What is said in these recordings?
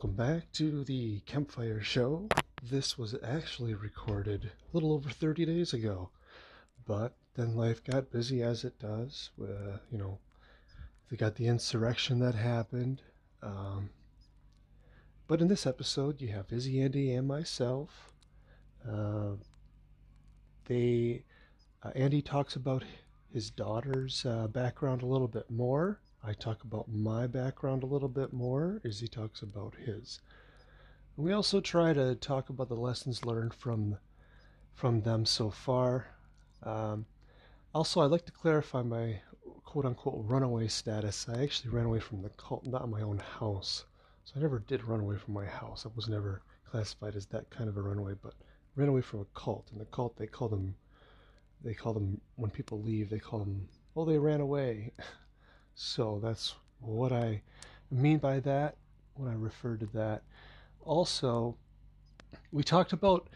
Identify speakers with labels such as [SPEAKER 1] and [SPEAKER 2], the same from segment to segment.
[SPEAKER 1] Welcome back to the Campfire Show. This was actually recorded a little over 30 days ago, but then life got busy as it does. Uh, you know, they got the insurrection that happened. Um, but in this episode, you have Izzy, Andy, and myself. Uh, they, uh, Andy talks about his daughter's uh, background a little bit more. I talk about my background a little bit more as he talks about his. We also try to talk about the lessons learned from from them so far. Um, also, I'd like to clarify my quote unquote runaway status. I actually ran away from the cult, not my own house. So I never did run away from my house. I was never classified as that kind of a runaway, but ran away from a cult. And the cult, they call them, they call them when people leave, they call them, oh, they ran away. So that's what I mean by that when I refer to that. Also, we talked about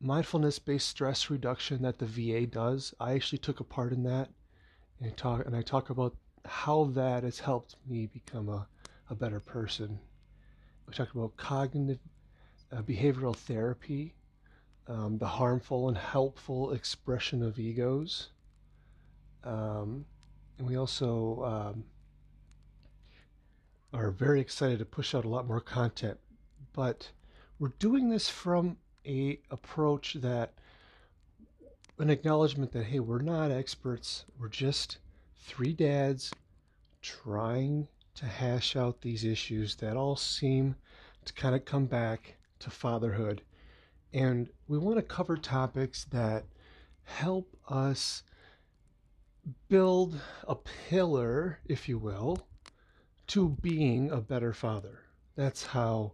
[SPEAKER 1] mindfulness based stress reduction that the VA does. I actually took a part in that and talk and I talk about how that has helped me become a, a better person. We talked about cognitive uh, behavioral therapy, um, the harmful and helpful expression of egos. Um, and we also um, are very excited to push out a lot more content. But we're doing this from a approach that an acknowledgement that hey, we're not experts. We're just three dads trying to hash out these issues that all seem to kind of come back to fatherhood. And we want to cover topics that help us build a pillar, if you will, to being a better father. That's how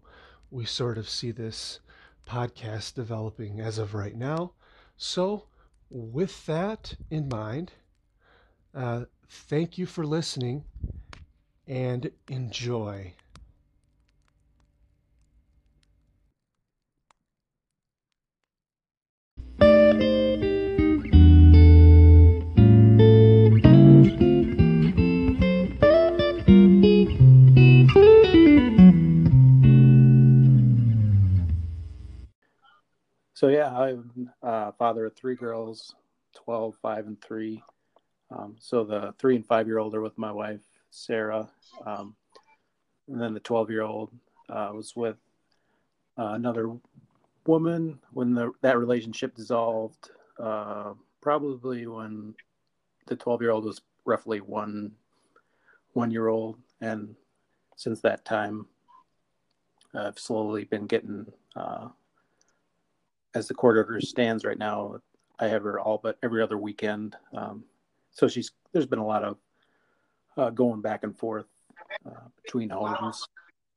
[SPEAKER 1] we sort of see this podcast developing as of right now. So, with that in mind, uh, thank you for listening and enjoy.
[SPEAKER 2] So yeah, I'm uh, father of three girls, 12, 5, and 3. Um, so the three and five year old are with my wife, Sarah. Um, and then the 12 year old uh, was with uh, another woman when the, that relationship dissolved, uh, probably when the 12 year old was roughly one, one year old. And since that time, I've slowly been getting uh, as the court order stands right now, I have her all but every other weekend. Um, so she's there's been a lot of uh, going back and forth uh, between homes,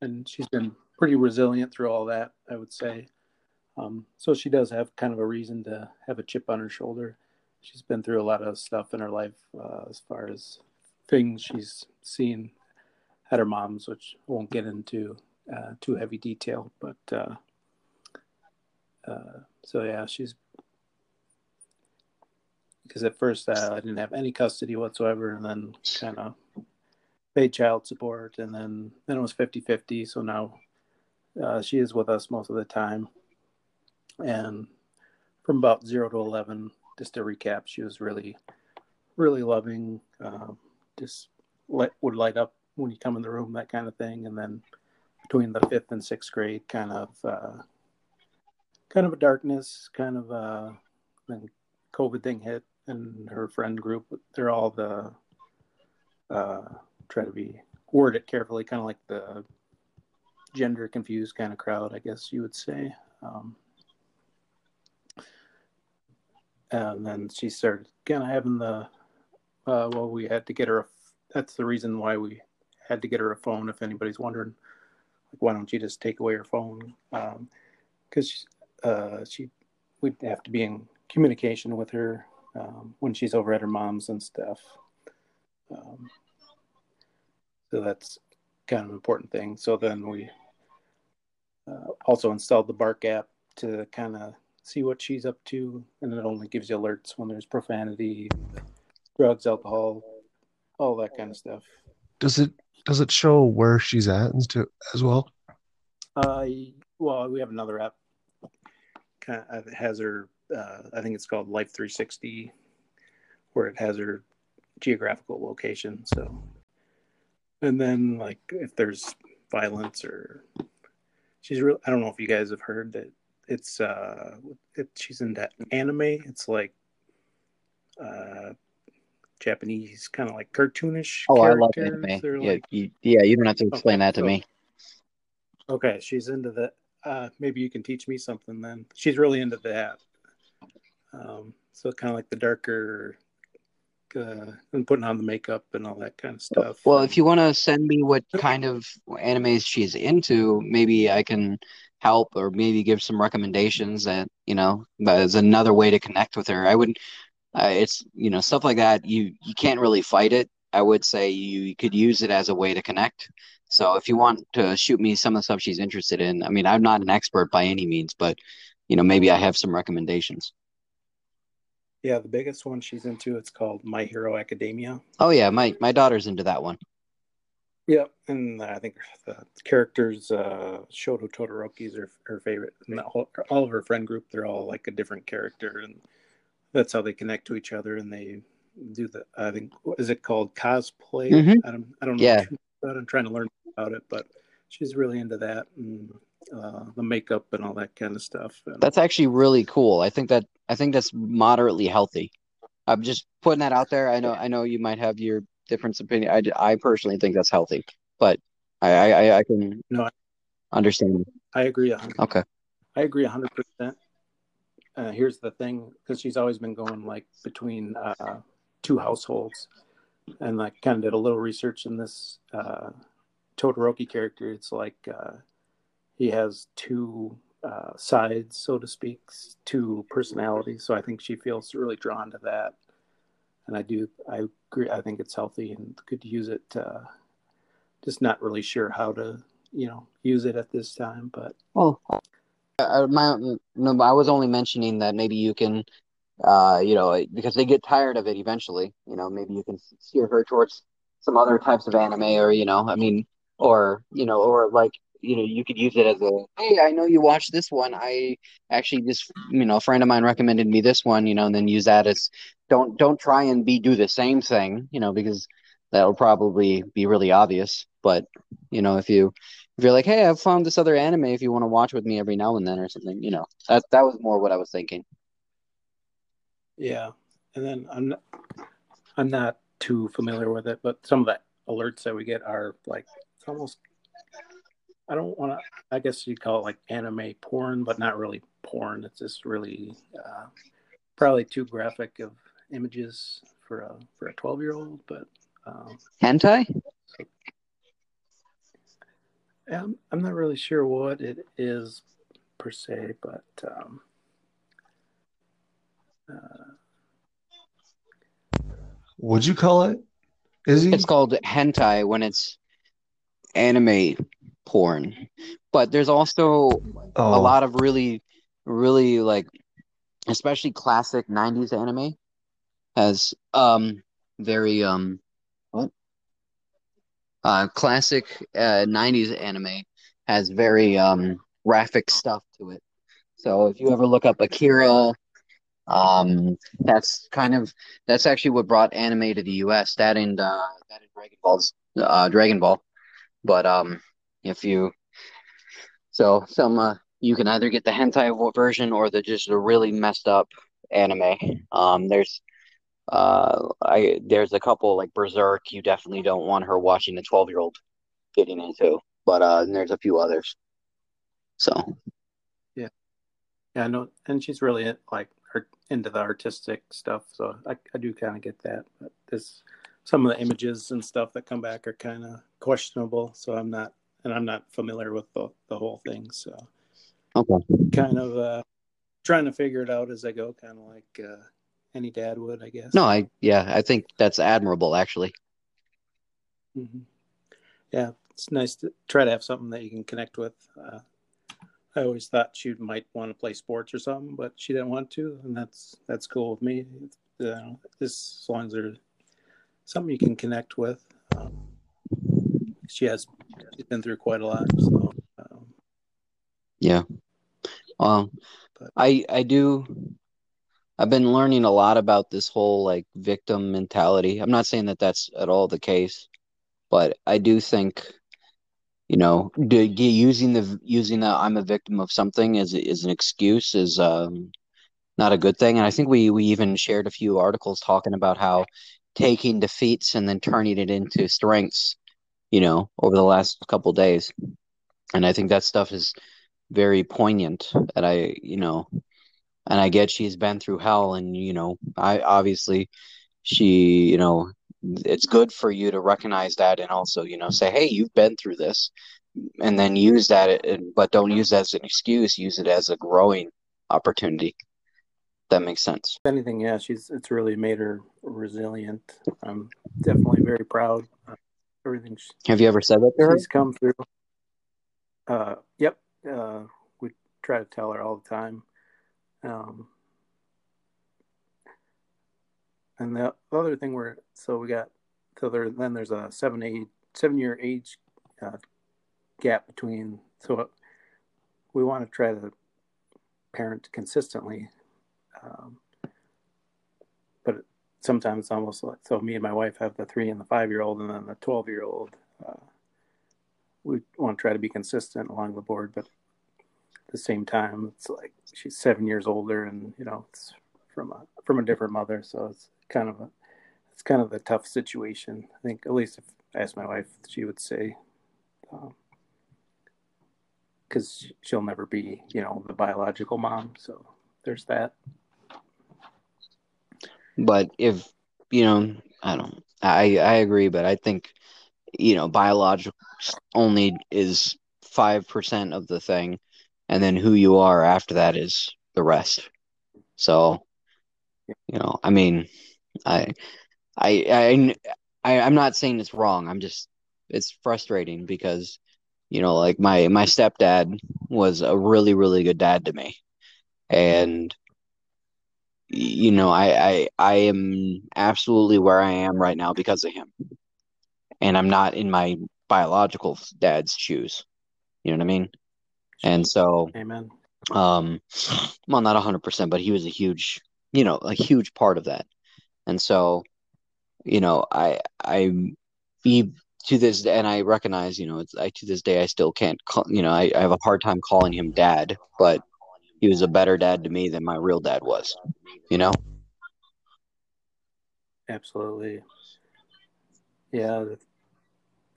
[SPEAKER 2] and she's been pretty resilient through all that. I would say. Um, so she does have kind of a reason to have a chip on her shoulder. She's been through a lot of stuff in her life uh, as far as things she's seen at her mom's, which I won't get into uh, too heavy detail, but uh, so yeah, she's because at first uh, I didn't have any custody whatsoever, and then kind of paid child support, and then then it was 50-50. So now uh, she is with us most of the time, and from about zero to eleven, just to recap, she was really, really loving. Uh, just would light up when you come in the room, that kind of thing, and then between the fifth and sixth grade, kind of uh, kind of a darkness, kind of uh, when COVID thing hit and her friend group, they're all the uh, try to be word it carefully, kind of like the gender confused kind of crowd, I guess you would say. Um, and then she started kind of having the uh, well, we had to get her. A, that's the reason why we had to get her a phone. If anybody's wondering, like, why don't you just take away her phone? Um because um, uh, she we'd have to be in communication with her um, when she's over at her mom's and stuff. Um, so that's kind of an important thing. So then we uh, also installed the Bark app to kind of see what she's up to, and it only gives you alerts when there's profanity, drugs, alcohol, all that kind of stuff.
[SPEAKER 1] Does it does it show where she's at as well?
[SPEAKER 2] Uh, well, we have another app. Kind of has her. Uh, I think it's called Life 360, where it has her geographical location. So, and then like if there's violence or she's real. I don't know if you guys have heard that it's uh, it, she's into anime. It's like uh Japanese kind of like cartoonish.
[SPEAKER 3] Oh, I love anime. Yeah,
[SPEAKER 2] like-
[SPEAKER 3] you, yeah, you don't have to explain
[SPEAKER 2] Okay,
[SPEAKER 3] that to
[SPEAKER 2] so-
[SPEAKER 3] me.
[SPEAKER 2] Okay, she's into that. Uh, maybe you can teach me something then. She's really into that. Um, so kind of like the darker, uh, and putting on the makeup and all that kind of stuff.
[SPEAKER 3] Well, if you want to send me what kind of animes she's into, maybe I can help or maybe give some recommendations that, you know, as another way to connect with her. I would, uh, it's, you know, stuff like that. You you can't really fight it. I would say you, could use it as a way to connect. So if you want to shoot me some of the stuff she's interested in, I mean, I'm not an expert by any means, but, you know, maybe I have some recommendations.
[SPEAKER 2] yeah, the biggest one she's into it's called My Hero Academia.
[SPEAKER 3] Oh yeah, my my daughter's into that one.
[SPEAKER 2] Yep, and I think the characters uh, Shoto Todoroki is her, her favorite. And whole, all of her friend group, they're all like a different character, and that's how they connect to each other. And they do the I think is it called cosplay?
[SPEAKER 3] Mhm.
[SPEAKER 2] I don't I don't know.
[SPEAKER 3] Yeah.
[SPEAKER 2] about it. I'm trying to learn about it, but she's really into that and uh, the makeup and all that kind of stuff. And,
[SPEAKER 3] That's actually really cool. I think that I think that's moderately healthy. I'm just putting that out there. I know I know you might have your different opinion. I, I personally think that's healthy, but I I, I- can
[SPEAKER 2] No, I-
[SPEAKER 3] understand.
[SPEAKER 2] I agree. a hun-
[SPEAKER 3] Okay.
[SPEAKER 2] I agree hundred percent. Uh, here's the thing, because she's always been going like between uh, two households, and like kind of did a little research in this uh, Todoroki character. It's like uh, he has two uh, sides, so to speak, two personalities. So I think she feels really drawn to that, and I do. I agree. I think it's healthy and to use it. Uh, just not really sure how to, you know, use it at this time, but
[SPEAKER 3] Well, uh, my no, I was only mentioning that maybe you can, uh, you know, because they get tired of it eventually. You know, maybe you can steer her towards some other types of anime, or you know, I mean, or you know, or like you know, you could use it as a, hey, I know you watched this one. I actually just, you know, a friend of mine recommended me this one, you know, and then use that as don't don't try and be do the same thing, you know, because that'll probably be really obvious. But you know, if you if you're like, hey, I've found this other anime if you want to watch with me every now and then or something, you know, that that was more what I was thinking.
[SPEAKER 2] Yeah, and then I'm not, I'm not too familiar with it, but some of the alerts that we get are like it's almost I don't want to. I guess you'd call it like anime porn, but not really porn. It's just really uh, probably too graphic of images for a for a twelve year old. But um,
[SPEAKER 3] Hentai?
[SPEAKER 2] I'm, I'm not really sure what it is per se, but um, uh,
[SPEAKER 1] Would you call it? Izzy?
[SPEAKER 3] It's called hentai when it's anime porn. But there's also
[SPEAKER 1] oh,
[SPEAKER 3] a lot of really, really like, especially classic '90s anime has um very um what uh classic uh '90s anime has very um graphic stuff to it. So if you ever look up Akira, um that's kind of that's actually what brought anime to the US. That and uh that and Dragon Ball's uh Dragon Ball. But um if you so some uh, you can either get the hentai version or the just a really messed up anime. Um, there's uh, I there's a couple like Berserk. You definitely don't want her watching a 12 year old getting into, but uh, there's a few others. So
[SPEAKER 2] Yeah, I know, and she's really like her into the artistic stuff, so I, I do kind of get that. But this, some of the images and stuff that come back are kind of questionable, so I'm not, and I'm not familiar with the the whole thing, so
[SPEAKER 3] okay,
[SPEAKER 2] kind of uh, trying to figure it out as I go, kind of like uh, any dad would, I guess.
[SPEAKER 3] no, I yeah, I think that's admirable actually.
[SPEAKER 2] hmm Yeah, it's nice to try to have something that you can connect with. Uh, I always thought she might want to play sports or something, but she didn't want to, and that's that's cool with me. Uh, just as long as there's something you can connect with. Um, she has she's been through quite a lot, so um,
[SPEAKER 3] Yeah. Um,
[SPEAKER 2] But-
[SPEAKER 3] I I do. I've been learning a lot about this whole like victim mentality. I'm not saying that that's at all the case, but I do think, you know, do, using the using the I'm a victim of something as is an excuse is um not a good thing. And I think we we even shared a few articles talking about how taking defeats and then turning it into strengths, you know, over the last couple days. And I think that stuff is very poignant. And I, you know, and I get she's been through hell, and you know, I obviously she, you know, it's good for you to recognize that and also, you know, say, hey, you've been through this, and then use that, but don't use that as an excuse. Use it as a growing opportunity. That makes sense.
[SPEAKER 2] If anything, yeah, she's it's really made her resilient. I'm definitely very proud. of Everything she,
[SPEAKER 3] Have you ever said that to her?
[SPEAKER 2] she's come through. Uh, yep. Uh, we try to tell her all the time. Um, and the other thing we're so we got so there then there's a seven eight seven year age uh, gap between so we want to try to parent consistently um, but sometimes it's almost like so me and my wife have the three and the five year old and then the 12 year old uh, we want to try to be consistent along the board but at the same time it's like she's seven years older and you know it's from a from a different mother so it's kind of a it's kind of a tough situation. I think at least if i asked my wife she would say because um, she'll never be you know the biological mom so there's that.
[SPEAKER 3] But if you know i don't i i agree but i think you know biological only is 5% of the thing and then who you are after that is the rest. So you know i mean i i i, I i'm not saying it's wrong. I'm just it's frustrating because you know like my my stepdad was a really really good dad to me. And you know I, I i am absolutely where i am right now because of him. And i'm not in my biological dad's shoes. You know what i mean? And so
[SPEAKER 2] amen.
[SPEAKER 3] um well not 100% but he was a huge you know a huge part of that and so you know i i be to this and i recognize you know it's i to this day i still can't call, you know I, I have a hard time calling him dad but he was a better dad to me than my real dad was you know?
[SPEAKER 2] Absolutely. Yeah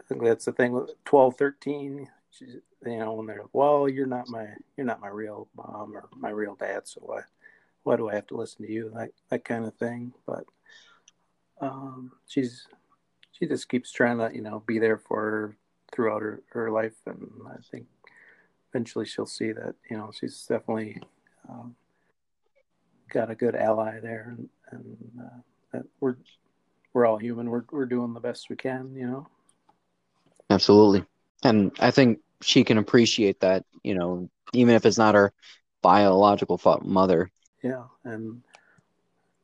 [SPEAKER 2] i think that's the thing with 12 13 she's, you know when they're well you're not my you're not my real mom or my real dad so why why do i have to listen to you? That that kind of thing but um she's she just keeps trying to you know be there for her throughout her, her life. And i think eventually she'll see that you know she's definitely um, got a good ally there. And, and uh, that we're we're all human. We're, we're doing the best we can you know?
[SPEAKER 3] Absolutely. And i think she can appreciate that you know even if it's not her biological mother.
[SPEAKER 2] Yeah. And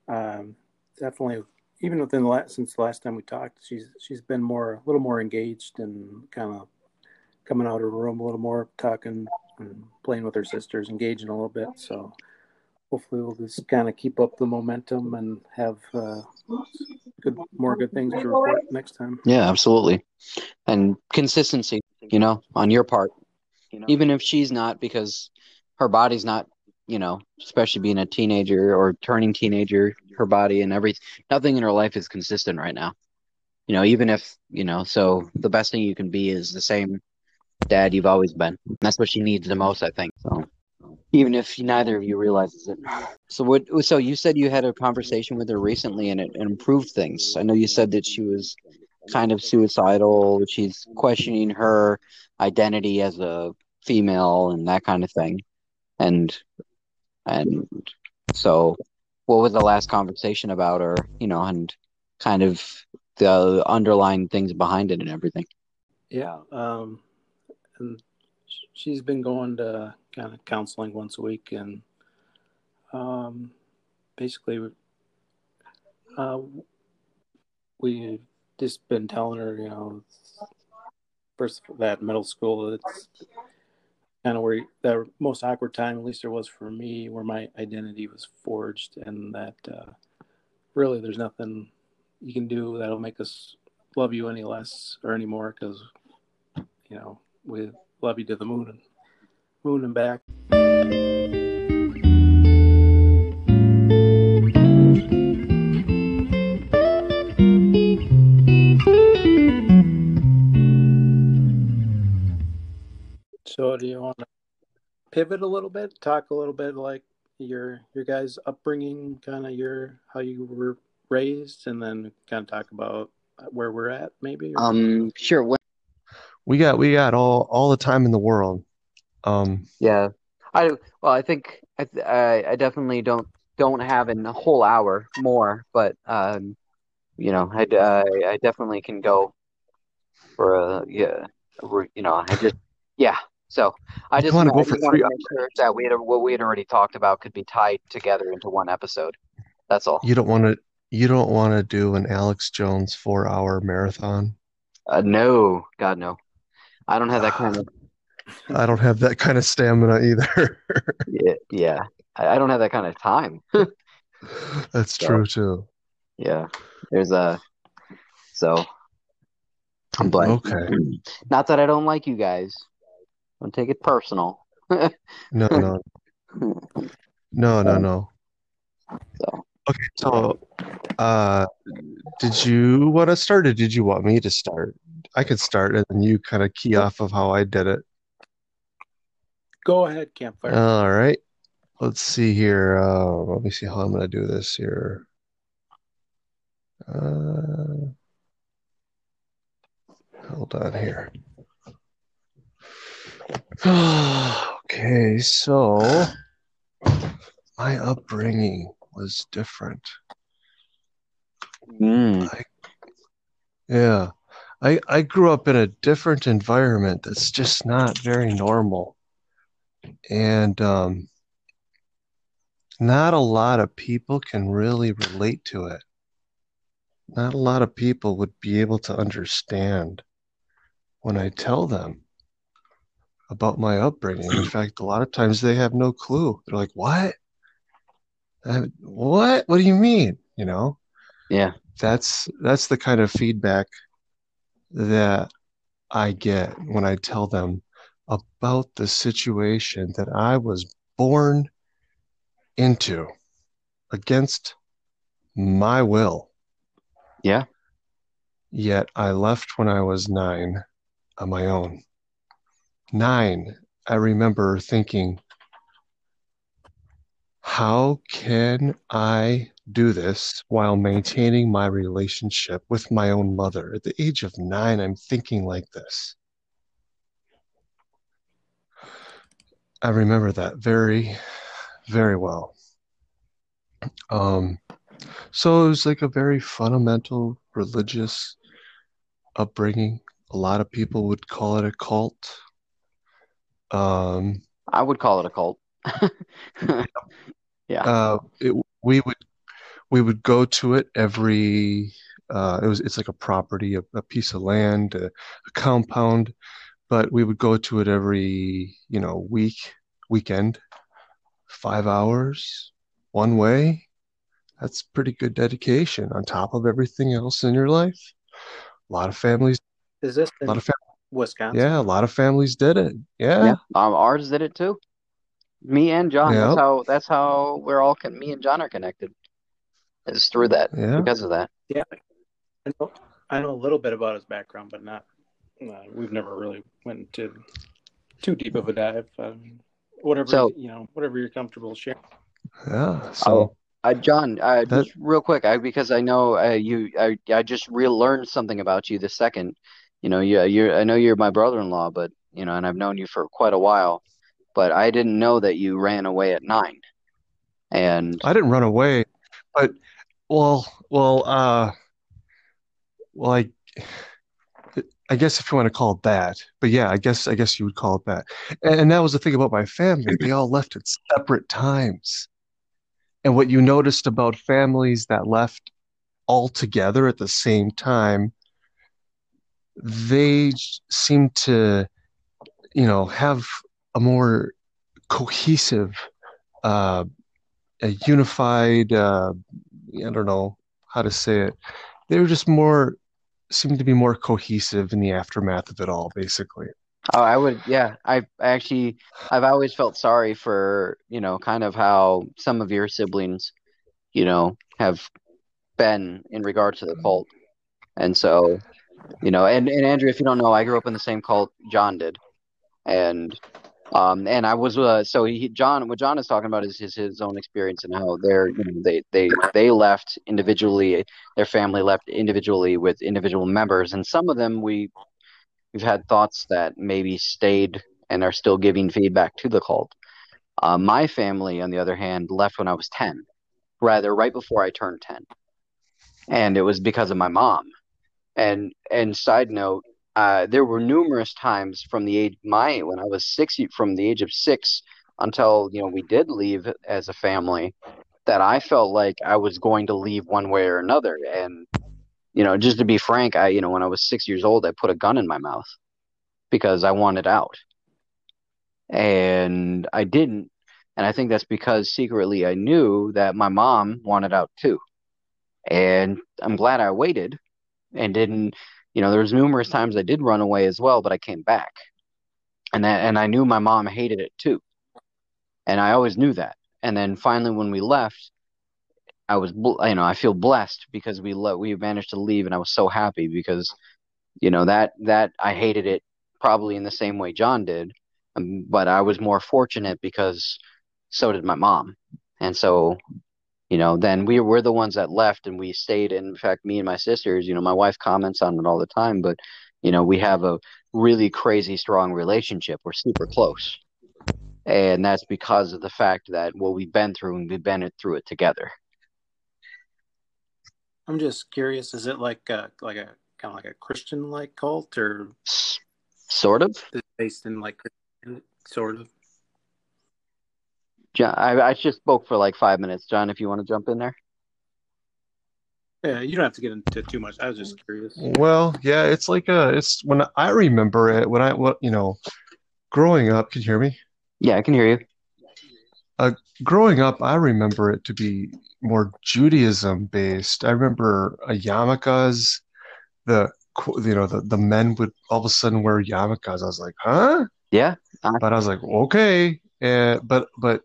[SPEAKER 2] um, definitely even within the last since the last time we talked she's she's been more a little more engaged and kind of coming out of her room a little more talking and playing with her sisters engaging a little bit. So hopefully we'll just kind of keep up the momentum and have uh, good more good things to report next time.
[SPEAKER 3] Yeah absolutely. And consistency you know on your part. You know? Even if she's not because her body's not you know especially being a teenager or turning teenager her body and everything nothing in her life is consistent right now. You know even if you know so the best thing you can be is the same dad you've always been. And that's what she needs the most i think so. Even if neither of you realizes it. So what so you said you had a conversation with her recently and it, it improved things. I know you said that she was kind of suicidal. She's questioning her identity as a female and that kind of thing. And and so what was the last conversation about or you know and kind of the underlying things behind it and everything?
[SPEAKER 2] Yeah um and she's been going to kind of counseling once a week and um basically uh we've just been telling her you know first that middle school it's kind of where the most awkward time, at least there was for me, where my identity was forged, and that uh, really there's nothing you can do that'll make us love you any less or any more because you know we love you to the moon and moon and back. So, do you want to pivot a little bit, talk a little bit like your your guys' upbringing, kind of your how you were raised, and then kind of talk about where we're at, maybe? Or...
[SPEAKER 3] Um, sure. When,
[SPEAKER 1] We got we got all all the time in the world. Um,
[SPEAKER 3] yeah. I well, I think I I, I definitely don't don't have in a whole hour more, but um, you know, I, I I definitely can go for a yeah, you know, I just yeah. So I just
[SPEAKER 1] wanna go for three
[SPEAKER 3] make sure that we had what we had already talked about could be tied together into one episode. That's all.
[SPEAKER 1] you don't want to you don't want to do an Alex Jones four hour marathon.
[SPEAKER 3] Uh, no, God no. I don't have that kind of
[SPEAKER 1] I don't have that kind of stamina either.
[SPEAKER 3] yeah, yeah. I, I don't have that kind of time.
[SPEAKER 1] That's
[SPEAKER 3] So-
[SPEAKER 1] true too.
[SPEAKER 3] Yeah. There's a so I'm but
[SPEAKER 1] Okay.
[SPEAKER 3] not that I don't like you guys. Don't take it personal.
[SPEAKER 1] No, no, no, no, no.
[SPEAKER 3] So
[SPEAKER 1] Okay, so uh did you want to start or did you want me to start? I could start and then you kind of key off of how I did it.
[SPEAKER 2] Go ahead, campfire.
[SPEAKER 1] All right. Let's see here. Uh, let me see how I'm going to do this here. Uh, hold on here. Okay, so my upbringing was different.
[SPEAKER 3] mm,
[SPEAKER 1] Yeah. I I grew up in a different environment that's just not very normal. And um, not a lot of people can really relate to it. Not a lot of people would be able to understand when I tell them about my upbringing. In fact, a lot of times they have no clue. They're like, "What? What? What do you mean?" You know?
[SPEAKER 3] yeah.
[SPEAKER 1] That's that's the kind of feedback that I get when I tell them about the situation that I was born into against my will.
[SPEAKER 3] Yeah.
[SPEAKER 1] Yet I left when I was nine on my own. Nine, I remember thinking, how can I do this while maintaining my relationship with my own mother? At the age of nine, I'm thinking like this. I remember that very, very well. Um, so it was like a very fundamental religious upbringing. A lot of people would call it a cult. Um,
[SPEAKER 3] I would call it a cult. Yeah.
[SPEAKER 1] uh, it, we would we would go to it every uh, it was it's like a property, a, a piece of land, a, a compound, but we would go to it every, you know, week, weekend, five hours one way. That's pretty good dedication on top of everything else in your life. A lot of families,
[SPEAKER 2] Is this
[SPEAKER 1] a lot of fam
[SPEAKER 2] Wisconsin?
[SPEAKER 1] yeah, a lot of families did it. Yeah,
[SPEAKER 3] Yeah. Um, ours did it too. Me and John. That's how that's how we're all con me and John are connected. Is through that
[SPEAKER 1] yeah.
[SPEAKER 3] because of that.
[SPEAKER 2] Yeah. I know, I know a little bit about his background, but not. Uh, we've never really went into too deep of a dive. Um, whatever
[SPEAKER 3] So-
[SPEAKER 2] you know, whatever you're comfortable sharing.
[SPEAKER 1] Yeah. So,
[SPEAKER 3] Uh, John, uh,
[SPEAKER 1] That-
[SPEAKER 3] just real quick, I, because I know uh, you, I, I just relearned something about you this second. You know, you, you're, I know you're my brother-in-law, but you know, and I've known you for quite a while, but I didn't know that you ran away at nine. And
[SPEAKER 1] I didn't run away, but well, well, uh, well, I, I guess if you want to call it that, but yeah, I guess I guess you would call it that. And, and that was the thing about my family; they all left at separate times. And what you noticed about families that left all together at the same time, they seem to, you know, have a more cohesive, uh, a unified. Uh, I don't know how to say it. They were just more seemed to be more cohesive in the aftermath of it all, basically.
[SPEAKER 3] Oh, I would, yeah. I I actually, I've always felt sorry for, you know, kind of how some of your siblings, you know, have been in regard to the cult. And so, you know, and, and Andrew, if you don't know, I grew up in the same cult John did. And um and I was uh, so he John what John is talking about is his, his own experience and how they're you know they they they left individually their family left individually with individual members and some of them we we've had thoughts that maybe stayed and are still giving feedback to the cult. Uh, my family, on the other hand, left when I was 10, rather, right before I turned 10. And it was because of my mom. And and side note, uh, there were numerous times from the age my when I was six from the age of six until you know we did leave as a family that I felt like I was going to leave one way or another. And you know, just to be frank, I, you know, when I was six years old, I put a gun in my mouth because I wanted out. And I didn't. And I think that's because secretly I knew that my mom wanted out too. And I'm glad I waited and didn't, you know, there was numerous times I did run away as well, but I came back. And that, and I knew my mom hated it too. And I always knew that. And then finally when we left, I was, you know, I feel blessed because we let we managed to leave, and I was so happy because, you know, that that I hated it probably in the same way John did, um, but I was more fortunate because so did my mom, and so, you know, then we were the ones that left, and we stayed. in fact, me and my sisters, you know, my wife comments on it all the time, but you know, we have a really crazy strong relationship. We're super close. And that's because of the fact that what we've been through and we've been through it together.
[SPEAKER 2] I'm just curious. Is it like a, like a kind of like a Christian like cult or
[SPEAKER 3] sort of
[SPEAKER 2] based in like sort of?
[SPEAKER 3] John, I, I just spoke for like five minutes. John, if you want to jump in there.
[SPEAKER 2] Yeah, you don't have to get into too much. I was just curious.
[SPEAKER 1] Well, yeah, it's like a, it's when I remember it when I, what you know, growing up. Can you hear me?
[SPEAKER 3] Yeah, I can hear you.
[SPEAKER 1] Uh, growing up, I remember it to be more Judaism based. I remember a yarmulkes, the you know the, the men would all of a sudden wear yarmulkes. I was like, huh?
[SPEAKER 3] Yeah.
[SPEAKER 1] But I was like, okay. And but but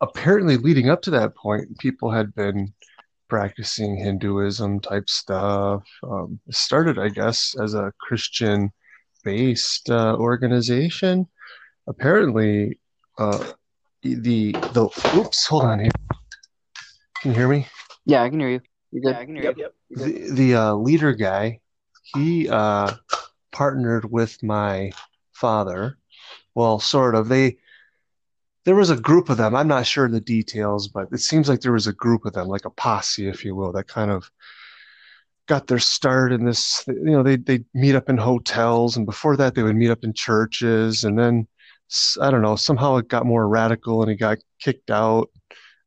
[SPEAKER 1] apparently leading up to that point, people had been practicing Hinduism type stuff. Um, started, I guess, as a Christian based uh, organization. Apparently, uh, the the oops, hold on here. Can you hear me?
[SPEAKER 3] Yeah, I can hear you.
[SPEAKER 2] You good? Yeah, I can hear yep, you. Yep.
[SPEAKER 1] The the uh, leader guy, he uh, partnered with my father. Well, sort of. They there was a group of them. I'm not sure the details, but it seems like there was a group of them, like a posse, if you will, that kind of got their start in this. You know, they they meet up in hotels, and before that, they would meet up in churches, and then I don't know. Somehow it got more radical, and he got kicked out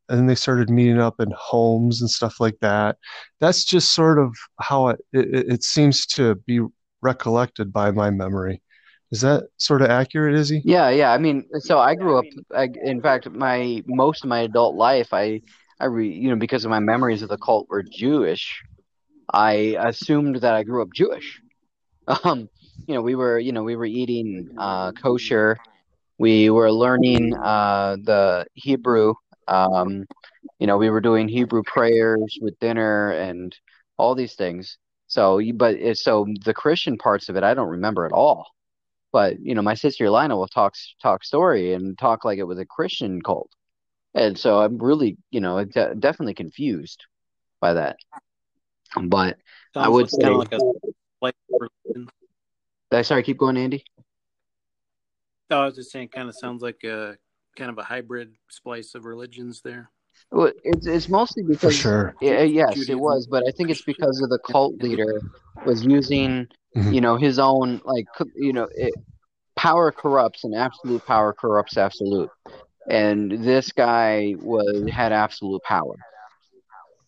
[SPEAKER 1] and then they started meeting up in homes and stuff like that. That's just sort of how it, it, it seems to be recollected by my memory. Is that sort of accurate, Izzy?
[SPEAKER 3] Yeah, yeah. I mean, so I grew up. I, in fact, my most of my adult life, I, I, re, you know, because of my memories of the cult were Jewish, I assumed that I grew up Jewish. Um, you know, we were, you know, we were eating uh, kosher. We were learning uh, the Hebrew um, you know, we were doing Hebrew prayers with dinner and all these things. So, but so the Christian parts of it, I don't remember at all. But you know, my sister Lina will talk talk story and talk like it was a Christian cult, and so I'm really, you know, de- definitely confused by that. But Sounds I would say, like a, like uh, sorry, keep going, Andy.
[SPEAKER 2] No, I was just saying, kind of sounds like a kind of a hybrid splice of religions there?
[SPEAKER 3] Well, it's it's mostly because
[SPEAKER 1] For sure.
[SPEAKER 3] Yeah, yes, it was, but I think it's because of the cult leader was using, mm-hmm. you know, his own like, you know, it, power corrupts and absolute power corrupts absolute, and this guy was had absolute power,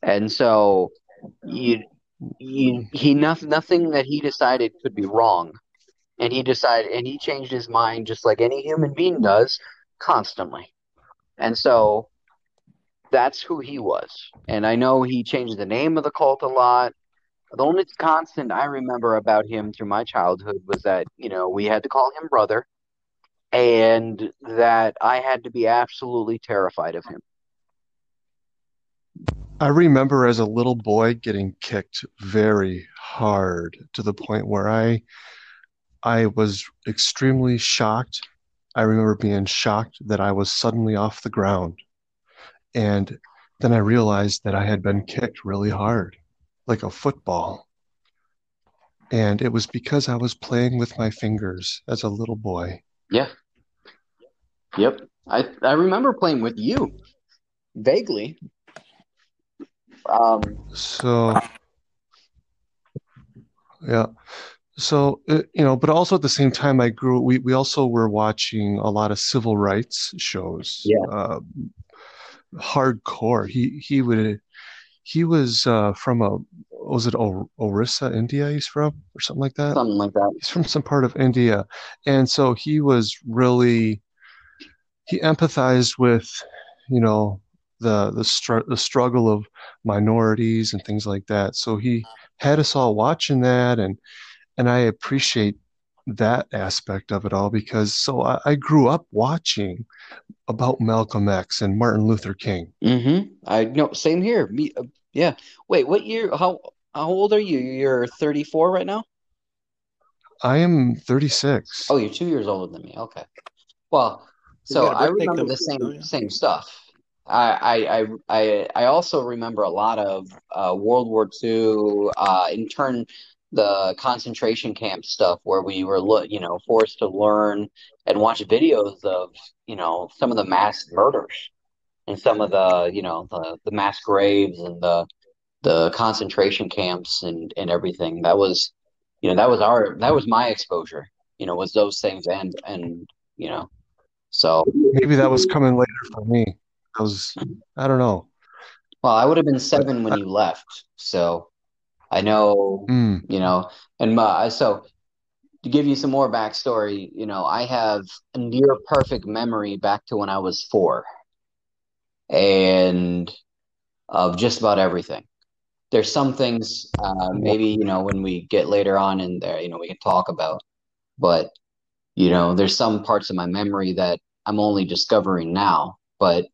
[SPEAKER 3] and so you, you he nothing nothing that he decided could be wrong and he decided and he changed his mind just like any human being does constantly. And so that's who he was. And I know he changed the name of the cult a lot. The only constant I remember about him through my childhood was that, you know, we had to call him brother and that I had to be absolutely terrified of him.
[SPEAKER 1] I remember as a little boy getting kicked very hard to the point where I I was extremely shocked. I remember being shocked that I was suddenly off the ground. And then I realized that I had been kicked really hard, like a football. And it was because I was playing with my fingers as a little boy.
[SPEAKER 3] Yeah. Yep. I I remember playing with you vaguely. Um,
[SPEAKER 1] So, yeah. So, uh, you know, but also at the same time, I grew, we, we also were watching a lot of civil rights shows,
[SPEAKER 3] yeah,
[SPEAKER 1] uh, hardcore. He, he would, he was, uh, from a, was it o Orissa, India he's from, or something like that?
[SPEAKER 3] something like that.
[SPEAKER 1] He's from some part of India. And so he was really, he empathized with, you know, the the str the struggle of minorities and things like that. So he had us all watching that, and and I appreciate that aspect of it all because so I, I grew up watching about Malcolm X and Martin Luther King.
[SPEAKER 3] Mm-hmm. I know. Same here. Me. Uh, yeah. Wait. What year? How how old are you? You're 34 right now?
[SPEAKER 1] I am 36.
[SPEAKER 3] Oh, you're two years older than me. Okay. Well, so
[SPEAKER 2] got a
[SPEAKER 3] I remember the
[SPEAKER 2] up, don't
[SPEAKER 3] same
[SPEAKER 2] you?
[SPEAKER 3] same stuff. I I I I I also remember a lot of uh, World War II, uh, in turn the concentration camp stuff where we were you know forced to learn and watch videos of you know some of the mass murders and some of the you know the the mass graves and the the concentration camps and and everything. That was you know that was our that was my exposure. You know was those things and and you know so.
[SPEAKER 1] Maybe that was coming later for me. I was, I don't know,
[SPEAKER 3] Well, I would have been seven when you left, so I know,
[SPEAKER 1] mm,
[SPEAKER 3] you know, and my, so to give you some more backstory, you know, I have a near perfect memory back to when I was four, and of just about everything. There's some things, uh, maybe, you know, when we get later on in there, you know, we can talk about, but, you know, there's some parts of my memory that I'm only discovering now, but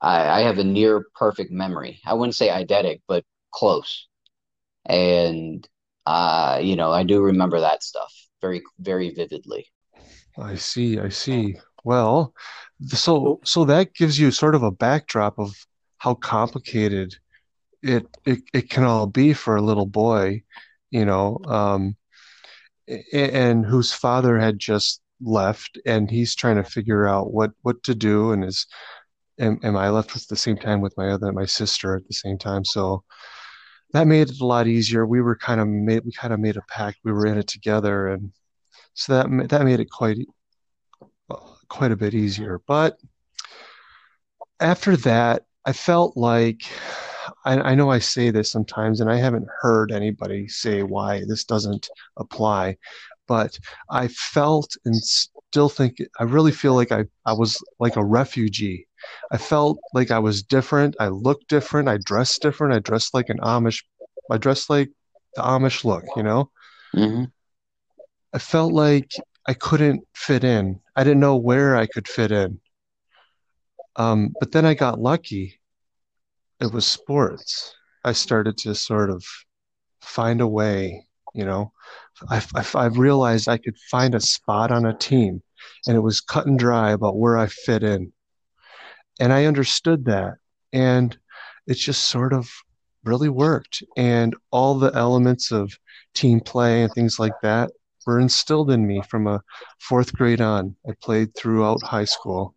[SPEAKER 3] I, I have a near perfect memory. I wouldn't say eidetic, but close. And uh, you know, I do remember that stuff very, very vividly.
[SPEAKER 1] I see, I see. Well, so so that gives you sort of a backdrop of how complicated it it, it can all be for a little boy, you know, um, and whose father had just left, and he's trying to figure out what what to do, and is am, am I left with the same time with my other my sister at the same time? So that made it a lot easier. We were kind of made we kind of made a pact. We were in it together, and so that that made it quite quite a bit easier. But after that, I felt like I, I know I say this sometimes, and I haven't heard anybody say why this doesn't apply, but I felt and still think I really feel like I, I was like a refugee. I felt like I was different. I looked different. I dressed different. I dressed like an Amish. I dressed like the Amish look, you know?
[SPEAKER 3] hmm
[SPEAKER 1] I felt like I couldn't fit in. I didn't know where I could fit in. Um, but then I got lucky. It was sports. I started to sort of find a way, you know. I, I, I realized I could find a spot on a team, and it was cut and dry about where I fit in. And I understood that. And it just sort of really worked. And all the elements of team play and things like that were instilled in me from a fourth grade on. I played throughout high school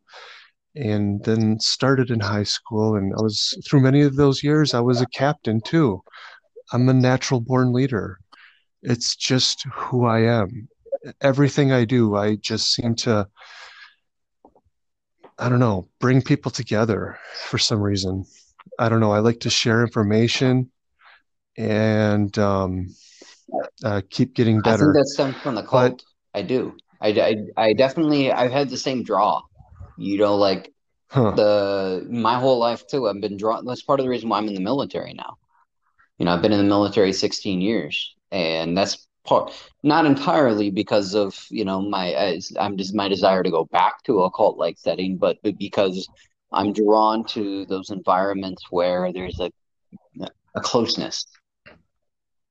[SPEAKER 1] and then started in high school. And I was, through many of those years, I was a captain too. I'm a natural born leader. It's just who I am. Everything I do, I just seem to, I don't know, bring people together for some reason. I don't know. I like to share information and um, uh, keep getting better.
[SPEAKER 3] I think that stems from the
[SPEAKER 1] But
[SPEAKER 3] cult. I do. I, I, I definitely I've had the same draw. You know, like
[SPEAKER 1] huh,
[SPEAKER 3] the my whole life too. I've been drawn. That's part of the reason why I'm in the military now. You know, I've been in the military 16 years, and that's part not entirely because of you know my I'm just my desire to go back to a cult like setting, but because I'm drawn to those environments where there's a a closeness.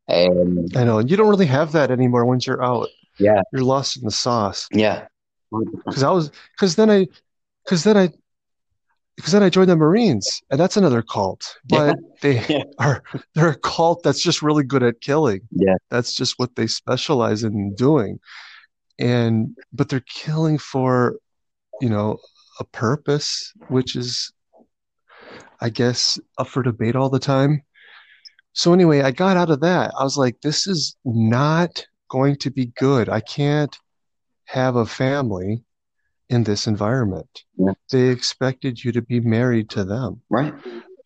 [SPEAKER 3] And
[SPEAKER 1] I know. And you don't really have that anymore once you're out.
[SPEAKER 3] yeah,
[SPEAKER 1] You're lost in the sauce.
[SPEAKER 3] yeah,
[SPEAKER 1] Because I was, because then I, because then I, because then I joined the Marines, and that's another cult.
[SPEAKER 3] yeah,
[SPEAKER 1] But they
[SPEAKER 3] yeah,
[SPEAKER 1] are, they're a cult that's just really good at killing.
[SPEAKER 3] yeah.
[SPEAKER 1] That's just what they specialize in doing. And, but they're killing for, you know, a purpose, which is, I guess, up for debate all the time. So anyway, I got out of that. I was like, this is not going to be good. I can't have a family in this environment.
[SPEAKER 3] yeah.
[SPEAKER 1] They expected you to be married to them.
[SPEAKER 3] Right.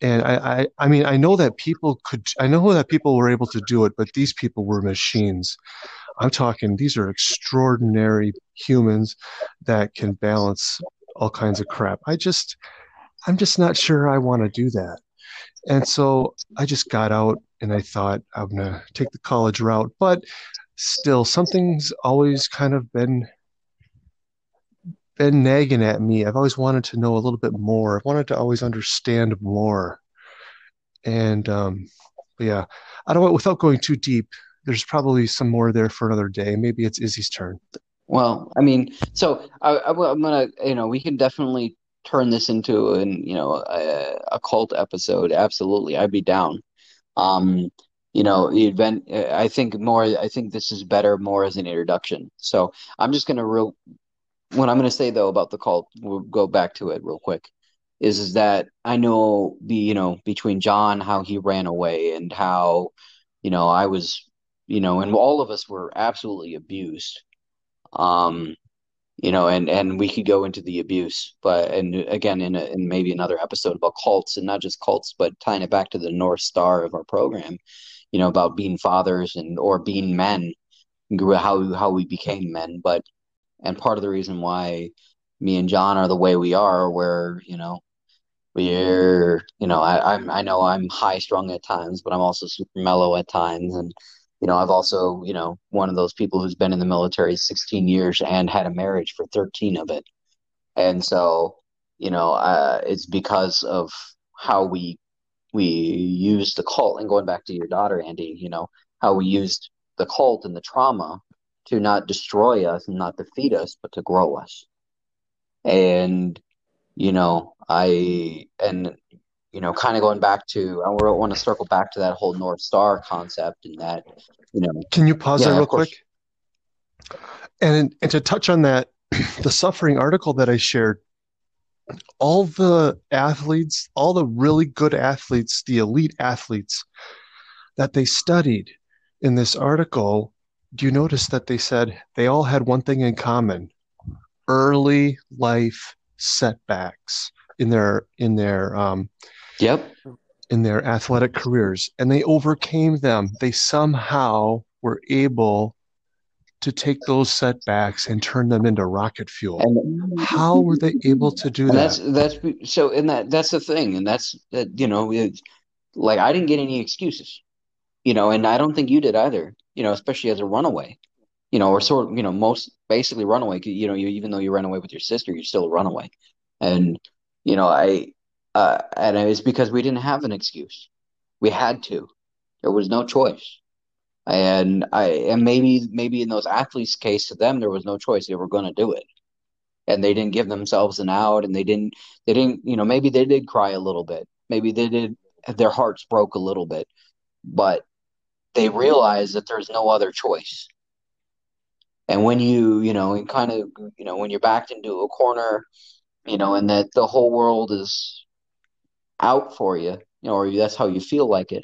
[SPEAKER 1] And I, I, I mean, I know that people could, I know that people were able to do it, but these people were machines. I'm talking, these are extraordinary humans that can balance all kinds of crap. I just, I'm just not sure I want to do that. And so I just got out and I thought I'm gonna take the college route, but still something's always kind of been been nagging at me. I've always wanted to know a little bit more. I've wanted to always understand more. And um, yeah, I don't without going too deep. There's probably some more there for another day. Maybe it's Izzy's turn.
[SPEAKER 3] Well, I mean, so I, am gonna, you know, we can definitely turn this into an, you know, a, a cult episode. Absolutely, I'd be down. Um, you know, the event. I think more. I think this is better more as an introduction. So I'm just gonna real. What I'm gonna say though about the cult, we'll go back to it real quick. Is is that I know the, you know, between John, how he ran away, and how, you know, I was, you know, and all of us were absolutely abused um, you know, and and we could go into the abuse, but and again in a, in maybe another episode about cults and not just cults, but tying it back to the North Star of our program, you know, about being fathers and or being men, how how we became men, but and part of the reason why me and John are the way we are, where you know we're you know I I'm, I know I'm high strung at times, but I'm also super mellow at times, and you know, I've also, you know, one of those people who's been in the military 16 years and had a marriage for 13 of it. And so, you know, uh, it's because of how we we used the cult and going back to your daughter, Andy, you know, how we used the cult and the trauma to not destroy us and not defeat us, but to grow us. And, you know, I and you know, kind of going back to, I want to circle back to that whole North Star concept and that, you know,
[SPEAKER 1] Can you pause
[SPEAKER 3] yeah,
[SPEAKER 1] that real quick? And and to touch on that, the suffering article that I shared, all the athletes, all the really good athletes, the elite athletes that they studied in this article, do you notice that they said they all had one thing in common? Early life setbacks in their in their um,
[SPEAKER 3] Yep.
[SPEAKER 1] in their athletic careers, and they overcame them. They somehow were able to take those setbacks and turn them into rocket fuel.
[SPEAKER 3] And
[SPEAKER 1] How were they able to do
[SPEAKER 3] and that's
[SPEAKER 1] that?
[SPEAKER 3] that's so and that that's the thing and that's that you know it's like I didn't get any excuses you know and I don't think you did either you know especially as a runaway you know or sort of you know most basically runaway you know you even though you ran away with your sister you're still a runaway. And you know I uh and it was because we didn't have an excuse. We had to. There was no choice. And I and maybe maybe in those athletes case to them there was no choice. They were going to do it. And they didn't give themselves an out and they didn't they didn't you know maybe they did cry a little bit. Maybe they did their hearts broke a little bit. But they realize that there's no other choice and when you you know and kind of you know when you're backed into a corner you know and that the whole world is out for you you know or that's how you feel like it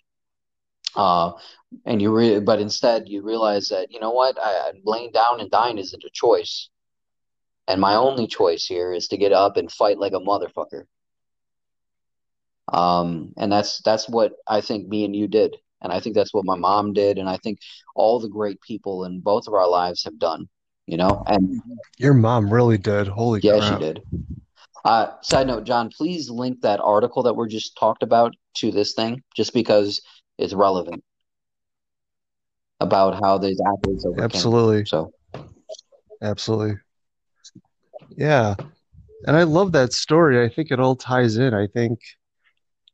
[SPEAKER 3] uh and you re- but instead you realize that you know what I, laying down and dying isn't a choice and my only choice here is to get up and fight like a motherfucker. Um, and that's that's what I think me and you did. And I think that's what my mom did, and I think all the great people in both of our lives have done, you know? And
[SPEAKER 1] Your mom really did. Holy crap!
[SPEAKER 3] yeah, she did. Uh, side note, John, please link that article that we're just talked about to this thing, just because it's relevant about how these athletes overcame.
[SPEAKER 1] Absolutely.
[SPEAKER 3] So,
[SPEAKER 1] Absolutely. Yeah. And I love that story. I think it all ties in. I think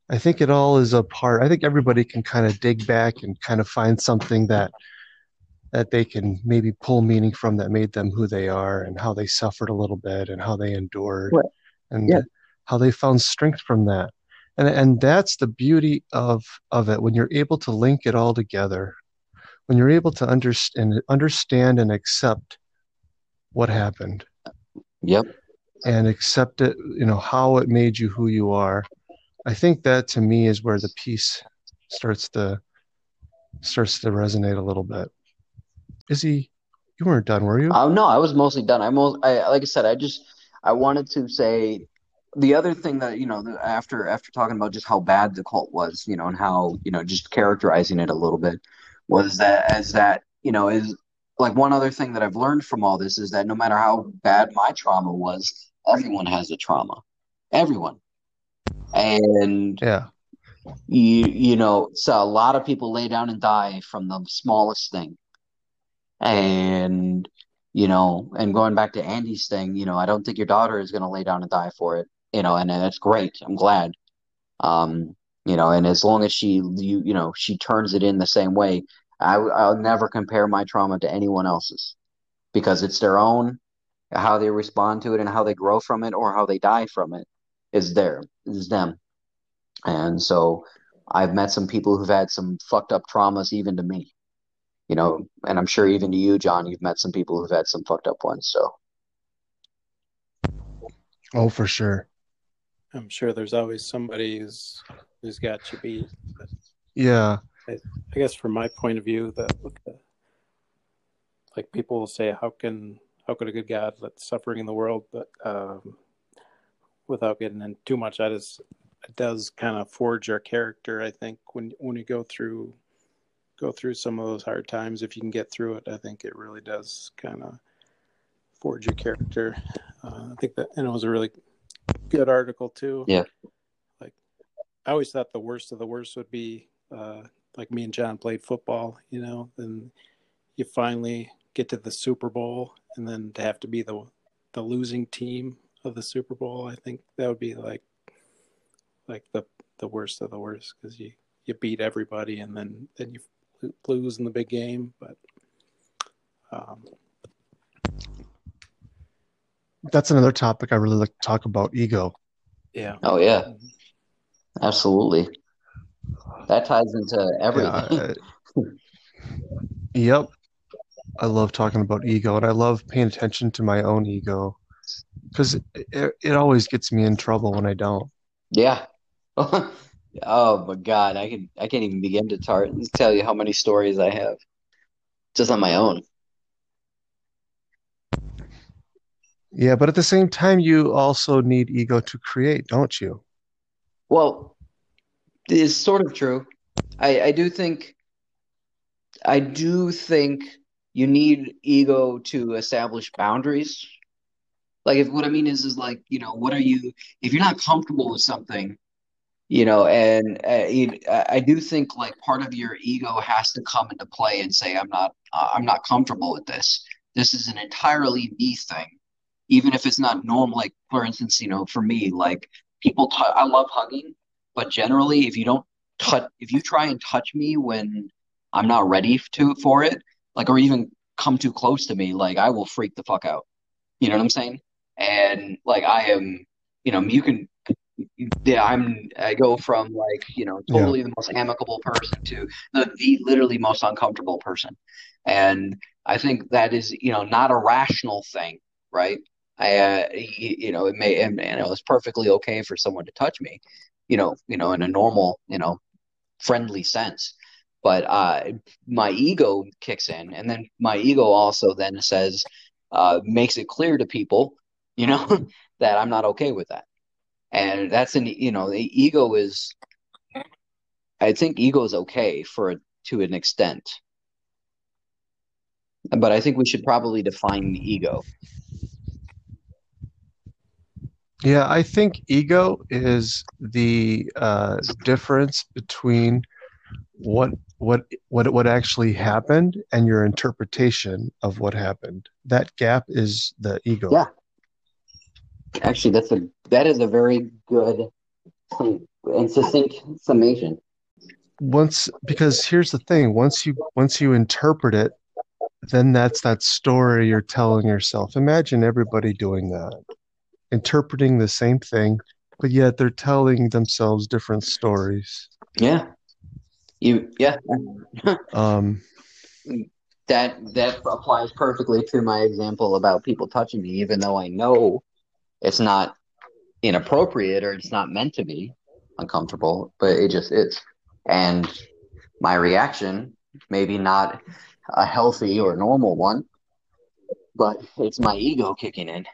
[SPEAKER 1] I think it all is a part. I think everybody can kind of dig back and kind of find something that that they can maybe pull meaning from that made them who they are and how they suffered a little bit and how they endured
[SPEAKER 3] Right.
[SPEAKER 1] and
[SPEAKER 3] Yeah.
[SPEAKER 1] how they found strength from that. And and that's the beauty of of it when you're able to link it all together. When you're able to understand understand and accept what happened
[SPEAKER 3] yep.
[SPEAKER 1] and accept it, you know, how it made you who you are. I think that to me is where the peace starts to starts to resonate a little bit. Izzy, you weren't done, were you?
[SPEAKER 3] Oh no, I was mostly done. I most, I like I said, I just I wanted to say the other thing that you know after after talking about just how bad the cult was, you know, and how you know just characterizing it a little bit was that as that you know is like one other thing that I've learned from all this is that no matter how bad my trauma was, everyone has a trauma, everyone, and
[SPEAKER 1] Yeah.
[SPEAKER 3] you you know so a lot of people lay down and die from the smallest thing. And you know and going back to Andy's thing you know I don't think your daughter is going to lay down and die for it you know and, and it's great. I'm glad. Um you know and as long as she you you know she turns it in the same way I I'll never compare my trauma to anyone else's because it's their own how they respond to it and how they grow from it or how they die from it is there is them and so I've met some people who've had some fucked up traumas even to me. You know, and I'm sure even to you, John, you've met some people who've had some fucked up ones. So
[SPEAKER 1] Oh, for sure.
[SPEAKER 2] I'm sure there's always somebody who's who's got you beat. But
[SPEAKER 1] Yeah.
[SPEAKER 2] I guess from my point of view, that like people will say, how can how could a good God let suffering in the world? But um, without getting in too much, that is it does kind of forge your character. I think when when you go through go through some of those hard times, if you can get through it, I think it really does kind of forge your character. Uh, I think that and it was a really good article too.
[SPEAKER 3] Yeah.
[SPEAKER 2] Like I always thought the worst of the worst would be uh, like me and John played football, you know, and you finally get to the Super Bowl and then to have to be the the losing team of the Super Bowl, I think that would be like like the the worst of the worst because you you beat everybody and then then you lose in the big game, but um,
[SPEAKER 1] That's another topic I really like to talk about ego.
[SPEAKER 2] yeah.
[SPEAKER 3] oh yeah, absolutely. That ties into everything.
[SPEAKER 1] Yeah. Yep. I love talking about ego and I love paying attention to my own ego because it, it always gets me in trouble when I don't.
[SPEAKER 3] Yeah. Oh my God, I can I can't even begin to tar tell you how many stories I have just on my own.
[SPEAKER 1] Yeah, but at the same time, you also need ego to create, don't you?
[SPEAKER 3] Well, it's sort of true. I I do think I do think you need ego to establish boundaries. Like if what I mean is is like, you know, what are you if you're not comfortable with something, you know, and uh, I do think like part of your ego has to come into play and say, I'm not uh, I'm not comfortable with this. This is an entirely me thing, even if it's not normal. Like for instance, you know, for me, like people, t I love hugging, but generally, if you don't touch, if you try and touch me when I'm not ready to for it, like or even come too close to me, like I will freak the fuck out. You know what I'm saying? And like I am, you know, you can, yeah, I'm, I go from like, you know,
[SPEAKER 1] Yeah.
[SPEAKER 3] totally the most amicable person to the, the literally most uncomfortable person. And I think that is, you know, not a rational thing, right? I, uh, you, you know, it may, and, and it was perfectly okay for someone to touch me, you know, you know, in a normal, you know, friendly sense. But uh, my ego kicks in, and then my ego also then says, uh, makes it clear to people, you know, that I'm not okay with that. And that's an, you know, the ego is I think ego is okay for to an extent, but I think we should probably define ego.
[SPEAKER 1] Yeah, I think ego is the uh, difference between what what what what actually happened and your interpretation of what happened. That gap is the ego.
[SPEAKER 3] Yeah. Actually, that's a that is a very good and succinct summation.
[SPEAKER 1] Once because here's the thing, once you once you interpret it, then that's that story you're telling yourself. Imagine everybody doing that. Interpreting the same thing, but yet they're telling themselves different stories.
[SPEAKER 3] Yeah. You yeah.
[SPEAKER 1] Um
[SPEAKER 3] that that applies perfectly to my example about people touching me, even though I know it's not inappropriate or it's not meant to be uncomfortable, but it just is. And my reaction, maybe not a healthy or normal one, but it's my ego kicking in.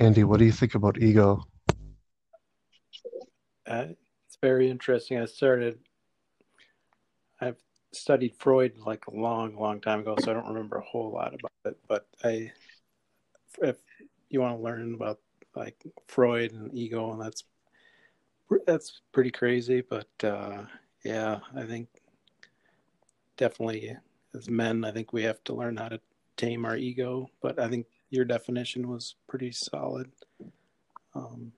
[SPEAKER 1] Andy, what do you think about ego?
[SPEAKER 2] Uh, it's very interesting. I started, I've studied Freud like a long, long time ago, so I don't remember a whole lot about it. But I, if you want to learn about like Freud and ego, and that's that's pretty crazy. But uh, yeah, I think definitely as men, I think we have to learn how to tame our ego. But I think your definition was pretty solid. Um,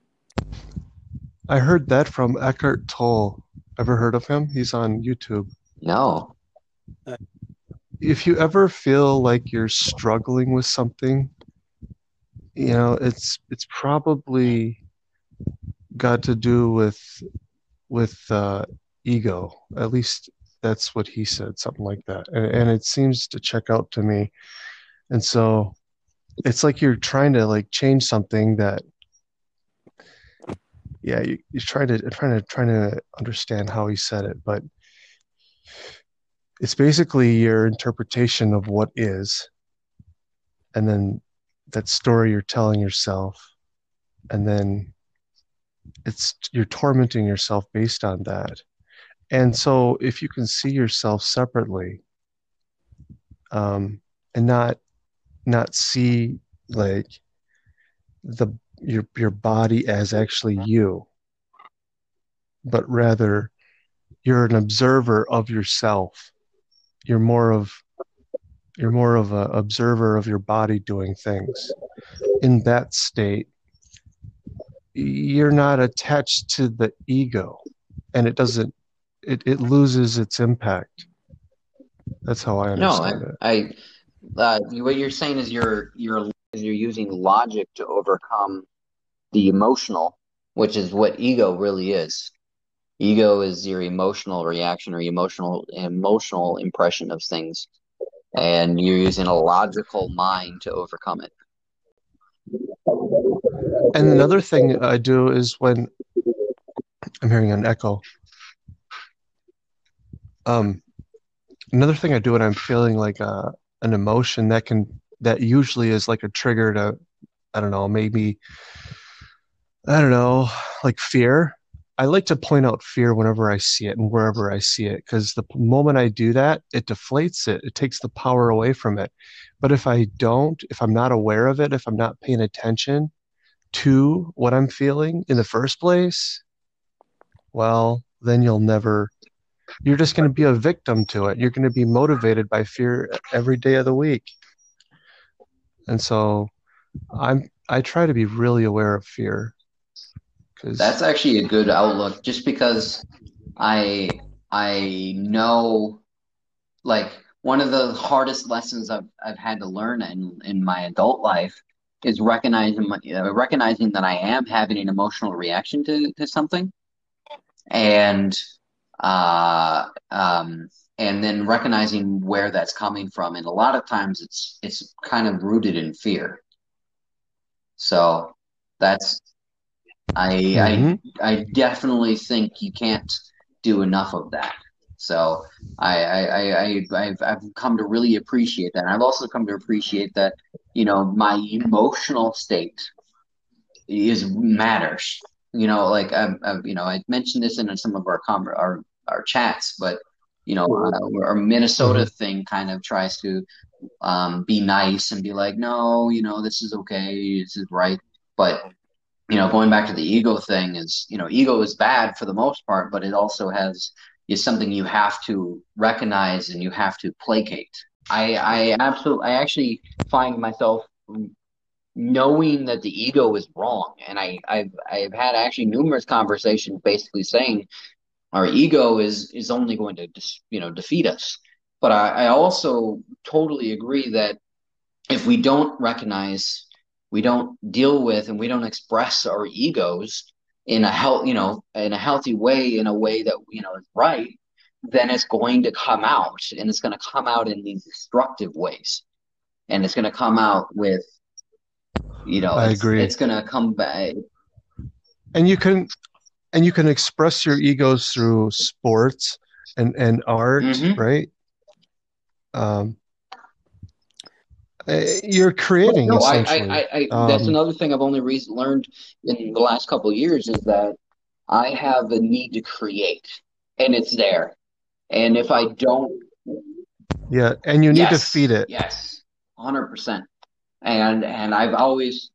[SPEAKER 1] I heard that from Eckhart Tolle. Ever heard of him? He's on YouTube.
[SPEAKER 3] No.
[SPEAKER 1] If you ever feel like you're struggling with something, you know, it's it's probably got to do with with uh, ego. At least that's what he said, something like that. And, and it seems to check out to me. And so it's like you're trying to like change something that yeah you, you're trying to trying to trying to understand how he said it but it's basically your interpretation of what is and then that story you're telling yourself and then it's you're tormenting yourself based on that. And so if you can see yourself separately um, and not not see like the your your body as actually you but rather you're an observer of yourself. You're more of you're more of an observer of your body doing things. In that state you're not attached to the ego and it doesn't it, it loses its impact. That's how i understand
[SPEAKER 3] no,
[SPEAKER 1] it.
[SPEAKER 3] I, uh, what you're saying is you're you're you're using logic to overcome the emotional, which is what ego really is. Ego is your emotional reaction or emotional emotional impression of things, and you're using a logical mind to overcome it.
[SPEAKER 1] And another thing I do is when I'm hearing an echo. Um, another thing I do when I'm feeling like a, an emotion that can that usually is like a trigger to I don't know maybe I don't know like fear. I like to point out fear whenever I see it and wherever I see it because the moment I do that, it deflates it. It takes the power away from it. But if I don't, if I'm not aware of it, if I'm not paying attention to what I'm feeling in the first place, well, then you'll never you're just going to be a victim to it. You're going to be motivated by fear every day of the week. And so I'm I try to be really aware of fear.
[SPEAKER 3] Cause That's actually a good outlook just because I I know like one of the hardest lessons I've I've had to learn in in my adult life is recognizing uh, recognizing that I am having an emotional reaction to to something and uh, um, and then recognizing where that's coming from. And a lot of times it's it's kind of rooted in fear. So that's I mm-hmm. I I definitely think you can't do enough of that. So I, I, I, I've, I've come to really appreciate that. And I've also come to appreciate that, you know, my emotional state is matters You know, like I, I you know, I mentioned this in some of our com our our chats, but you know, uh, our Minnesota thing kind of tries to um, be nice and be like, no, you know, this is okay, this is right. But you know, going back to the ego thing is, you know, ego is bad for the most part, but it also has is something you have to recognize and you have to placate. I I absolutely I actually find myself knowing that the ego is wrong, and I I've I've had actually numerous conversations basically saying our ego is is only going to you know defeat us. But I, I also totally agree that if we don't recognize, we don't deal with, and we don't express our egos in a health, you know, in a healthy way, in a way that you know is right, then it's going to come out, and it's going to come out in these destructive ways, and it's going to come out with, you know,
[SPEAKER 1] I
[SPEAKER 3] it's
[SPEAKER 1] agree.
[SPEAKER 3] it's going to come back.
[SPEAKER 1] And you can and you can express your egos through sports and and art,
[SPEAKER 3] hmm
[SPEAKER 1] right? Um, eh, you're creating
[SPEAKER 3] no, I, I. I, that's
[SPEAKER 1] Um,
[SPEAKER 3] another thing I've only recently learned in the last couple of years is that I have a need to create, and it's there. And if I don't,
[SPEAKER 1] yeah, and you need to feed it.
[SPEAKER 3] yes, 100%. And and I've always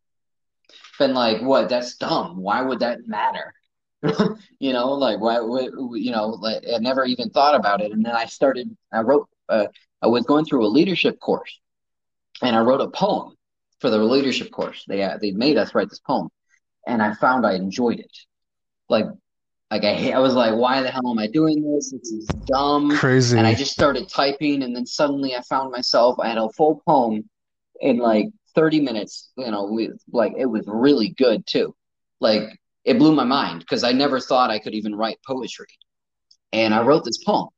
[SPEAKER 3] been like, what? That's dumb. Why would that matter? You know, like why would you know, like I never even thought about it. And then I started, I wrote, uh, I was going through a leadership course, and I wrote a poem for the leadership course. They uh, they made us write this poem, and I found I enjoyed it. Like like I I was like, why the hell am I doing this? This is dumb. Crazy. And I just started typing, and then suddenly I found myself. I had a full poem in like 30 minutes. You know, we, like it was really good too. Like it blew my mind because I never thought I could even write poetry. And I wrote this poem,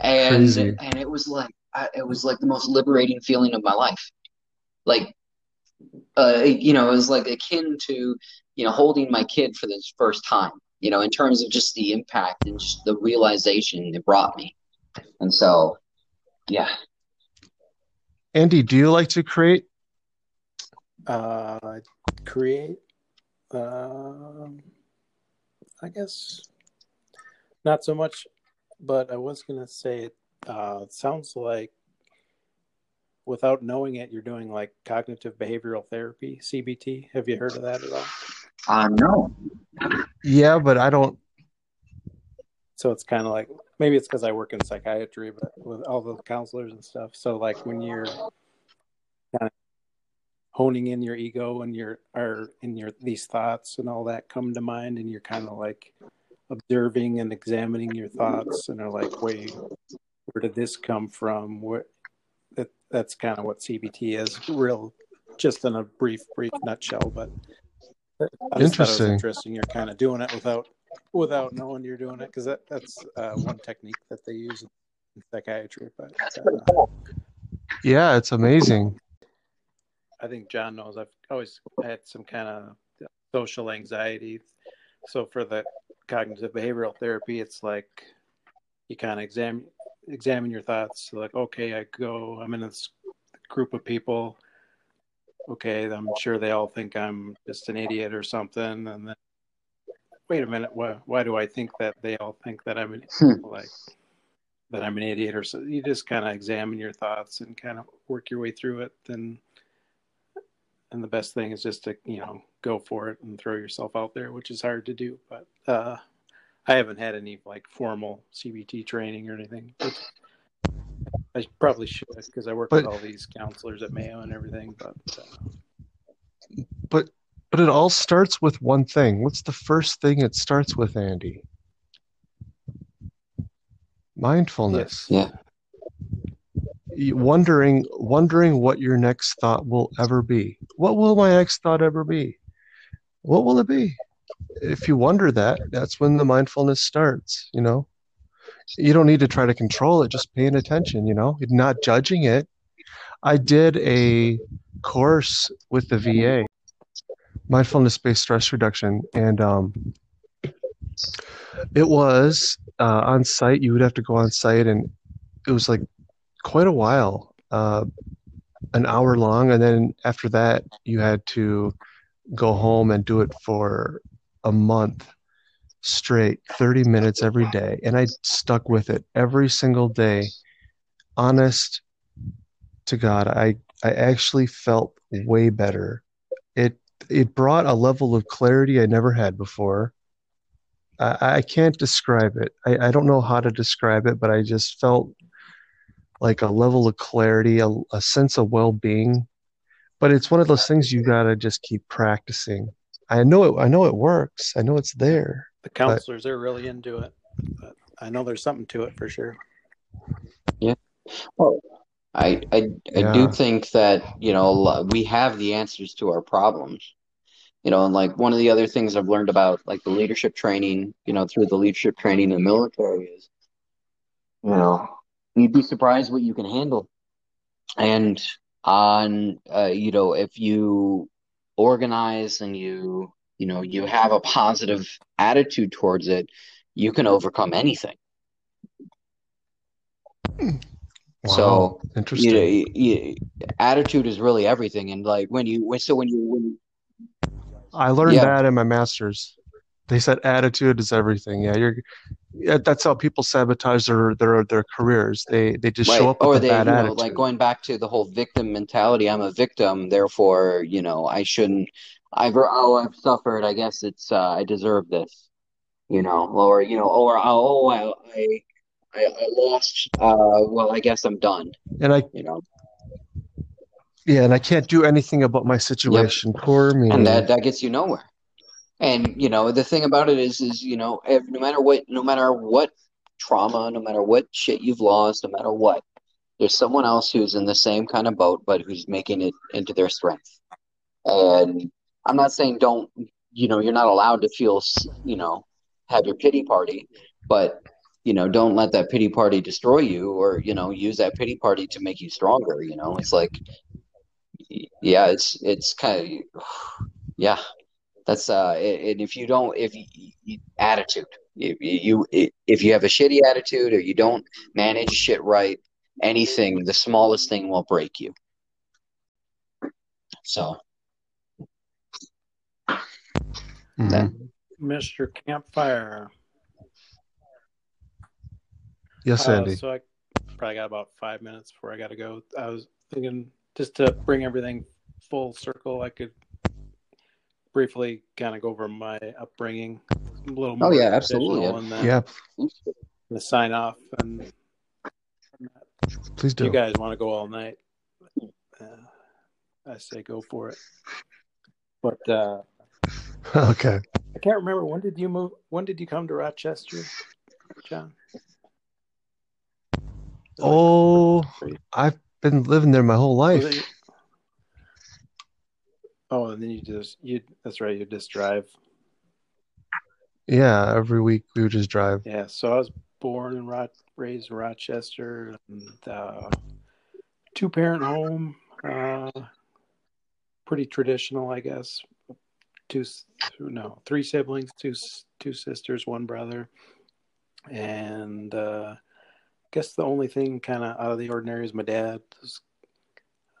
[SPEAKER 3] and
[SPEAKER 1] Crazy.
[SPEAKER 3] and it was like I, it was like the most liberating feeling of my life. Like uh, you know, it was like akin to, you know, holding my kid for the first time, you know, in terms of just the impact and just the realization it brought me. And so, yeah.
[SPEAKER 1] Andy, do you like to create?
[SPEAKER 2] Uh, create. Um, I guess not so much, but I was gonna say it. Uh, it sounds like without knowing it, you're doing like cognitive behavioral therapy (CBT). Have you heard of that at all?
[SPEAKER 3] Uh, no.
[SPEAKER 1] Yeah, but I don't.
[SPEAKER 2] So it's kind of like maybe it's because I work in psychiatry, but with all the counselors and stuff. So like when you're kind of honing in your ego and your are in your these thoughts and all that come to mind, and you're kind of like observing and examining your thoughts, and are like, wait, where did this come from? What that that's kind of what CBT is, real, just in a brief, brief nutshell. But I just was
[SPEAKER 1] Interesting.
[SPEAKER 2] interesting. You're kind of doing it without without knowing you're doing it because that, that's uh, one technique that they use in psychiatry. But uh.
[SPEAKER 1] Yeah, it's amazing.
[SPEAKER 2] I think John knows I've always had some kind of social anxiety. So for the cognitive behavioral therapy, it's like you kind of examine examine your thoughts. Like, okay, I go, I'm in this group of people. Okay, I'm sure they all think I'm just an idiot or something, and then wait a minute, why why do I think that they all think that I'm an,
[SPEAKER 3] Hmm.
[SPEAKER 2] like that I'm an idiot or so? You just kind of examine your thoughts and kind of work your way through it. Then and the best thing is just to you know go for it and throw yourself out there which is hard to do but uh i haven't had any like formal cbt training or anything i probably should because i work
[SPEAKER 1] But
[SPEAKER 2] with all these counselors at mayo and everything but uh,
[SPEAKER 1] but but it all starts with one thing. What's the first thing it starts with, Andy? Mindfulness.
[SPEAKER 2] yes
[SPEAKER 3] Yeah.
[SPEAKER 1] Wondering wondering what your next thought will ever be. What will my next thought ever be? What will it be? If you wonder that, that's when the mindfulness starts, you know? You don't need to try to control it, just paying attention, you know? Not judging it. I did a course with the VA, mindfulness-based stress reduction, and um, it was uh, on site. You would have to go on site, and it was like quite a while, uh, an hour long, and then after that, you had to go home and do it for a month straight, 30 minutes every day, and I stuck with it every single day. Honest to God, I I actually felt way better. It it brought a level of clarity I never had before. I, I can't describe it. I, I don't know how to describe it, but I just felt like a level of clarity, a, a sense of well being. But it's one of those things you gotta just keep practicing. I know it. I know it works. I know it's there.
[SPEAKER 2] The counselors are really into it, but I know there's something to it for sure. Yeah.
[SPEAKER 3] Well, I I, I do think that, you know, we have the answers to our problems. You know, and like one of the other things I've learned about like the leadership training, you know, through the leadership training in the military is, you know, you'd be surprised what you can handle. And on, uh, you know, if you organize and you, you know, you have a positive attitude towards it, you can overcome anything. Hmm.
[SPEAKER 1] Wow.
[SPEAKER 3] So, you know,
[SPEAKER 1] Interesting.
[SPEAKER 3] y- y- attitude is really everything. And like when you, when, so when you, when you,
[SPEAKER 1] I learned
[SPEAKER 3] yeah,
[SPEAKER 1] that in my master's. They said attitude is everything. Yeah, you're. Yeah, that's how people sabotage their their their careers. They they just show
[SPEAKER 3] right.
[SPEAKER 1] up with
[SPEAKER 3] Or
[SPEAKER 1] a bad
[SPEAKER 3] you know, like going back to the whole victim mentality. I'm a victim, therefore, you know, I shouldn't, I've, oh, I've suffered. I guess it's, uh, I deserve this, you know, or, you know, or, oh, I, I, I I lost, uh, well, I guess I'm done,
[SPEAKER 1] And I
[SPEAKER 3] you know.
[SPEAKER 1] yeah, and I can't do anything about my
[SPEAKER 3] Yep.
[SPEAKER 1] situation. Poor
[SPEAKER 3] And that, that gets you nowhere. And you know, the thing about it is, is you know, ev no matter what, no matter what trauma, no matter what shit you've lost, no matter what, there's someone else who's in the same kind of boat, but who's making it into their strength. And I'm not saying don't, you know, you're not allowed to feel, you know, have your pity party, but you know, don't let that pity party destroy you, or you know, use that pity party to make you stronger. You know, it's like, yeah, it's it's kind of, yeah. That's uh, and if you don't, if you, you, attitude, if you if you have a shitty attitude or you don't manage shit right, anything, the smallest thing will break you. So that,
[SPEAKER 1] hmm
[SPEAKER 2] Mr. Campfire.
[SPEAKER 1] Yes,
[SPEAKER 2] Uh, so I probably got about five minutes before I got to go. I was thinking just to bring everything full circle, I could briefly kind of go over my upbringing, a little more.
[SPEAKER 3] oh yeah, absolutely.
[SPEAKER 2] traditional, and then
[SPEAKER 1] Yeah,
[SPEAKER 2] the sign off. And
[SPEAKER 1] please
[SPEAKER 2] do. you guys want to go all night, uh, I say go for it. But uh,
[SPEAKER 1] Okay.
[SPEAKER 2] I can't remember when did you move? When did you come to Rochester, John? Was it like
[SPEAKER 1] Oh,
[SPEAKER 2] three-
[SPEAKER 1] I've been living there my whole life.
[SPEAKER 2] Oh, and then you just you. That's right. You just drive.
[SPEAKER 1] Yeah, every week we would just drive.
[SPEAKER 2] Yeah. So I was born and Ro- raised in Rochester, and uh, two parent home. Uh, pretty traditional, I guess. Two, no, three siblings, two two sisters, one brother, and uh, I guess the only thing kind of out of the ordinary is my dad was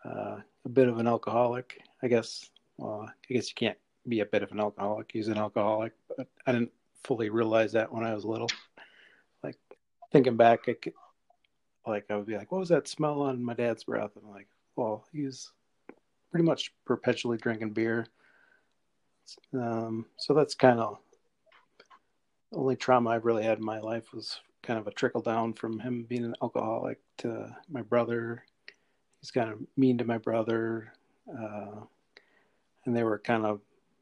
[SPEAKER 2] uh, a bit of an alcoholic. I guess. Well, I guess you can't be a bit of an alcoholic. He's an alcoholic, but I didn't fully realize that when I was little. Like thinking back, I could, like I would be like, "What was that smell on my dad's breath?" And I'm like, "Well, he's pretty much perpetually drinking beer." Um, so that's kind of the only trauma I've really had in my life was kind of a trickle down from him being an alcoholic to my brother. He's kind of mean to my brother, uh, and they were kind of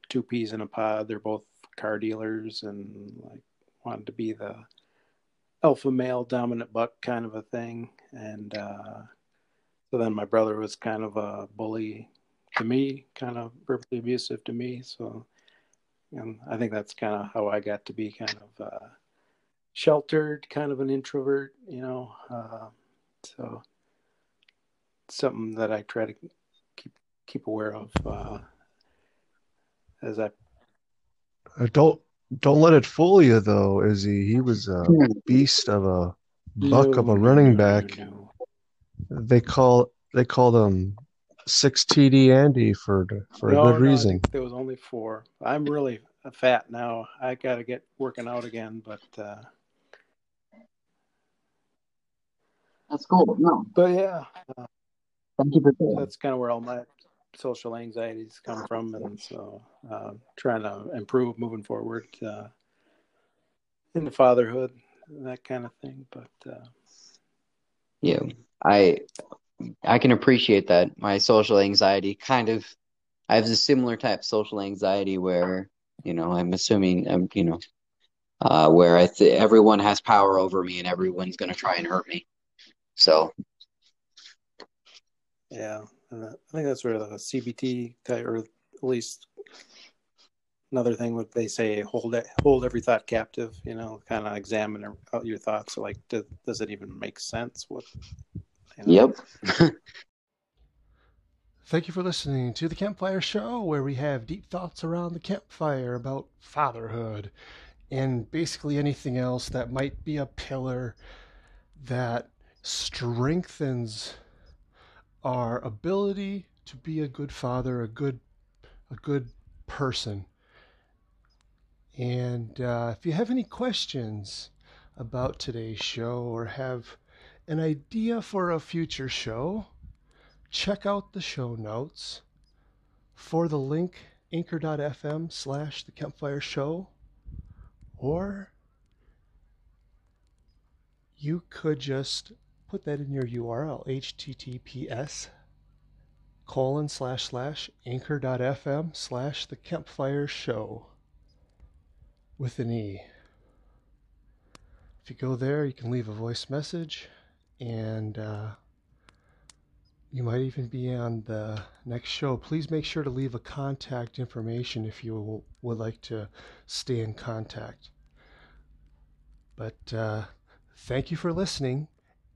[SPEAKER 2] two peas in a pod. They're both car dealers and like wanted to be the alpha male dominant buck kind of a thing. And uh, so then my brother was kind of a bully to me, kind of verbally abusive to me. So, and I think that's kind of how I got to be kind of uh, sheltered, kind of an introvert, you know. Uh, so, something that I try to keep keep aware of uh, as I
[SPEAKER 1] Uh, Don't don't let it fool you though, Izzy. He was a beast of a buck of a running
[SPEAKER 2] no, no,
[SPEAKER 1] back.
[SPEAKER 2] no.
[SPEAKER 1] They call they called him six TD Andy for for a good
[SPEAKER 2] no,
[SPEAKER 1] reason.
[SPEAKER 2] think there was only four. I'm really fat now. I got to get working out again, but uh,
[SPEAKER 3] That's cool. No,
[SPEAKER 2] but yeah, uh,
[SPEAKER 3] thank you for sharing.
[SPEAKER 2] that's kind of where all my social anxieties come from, and so uh, trying to improve moving forward uh, into fatherhood, that kind of thing. But uh,
[SPEAKER 3] Yeah, I I can appreciate that. My social anxiety kind of I have a similar type of social anxiety where, you know, I'm assuming I'm you know, uh where I th everyone has power over me and everyone's gonna try and hurt me. So,
[SPEAKER 2] yeah, and I think that's where the CBT type, or at least another thing what they say hold it hold every thought captive you know kind of examine your- uh, your thoughts like does, does it even make sense what you know?
[SPEAKER 3] yep.
[SPEAKER 1] Thank you for listening to the Kempe Fire Show, where we have deep thoughts around the campfire about fatherhood and basically anything else that might be a pillar that strengthens our ability to be a good father, a good, a good person. And uh, if you have any questions about today's show or have an idea for a future show, check out the show notes for the link anchor.fm slash the kempefire show or you could just put that in your url https colon slash slash anchor.fm slash the kempefire show with an e if you go there you can leave a voice message and uh, you might even be on the next show. Please make sure to leave a contact information if you would like to stay in contact. But uh, thank you for listening,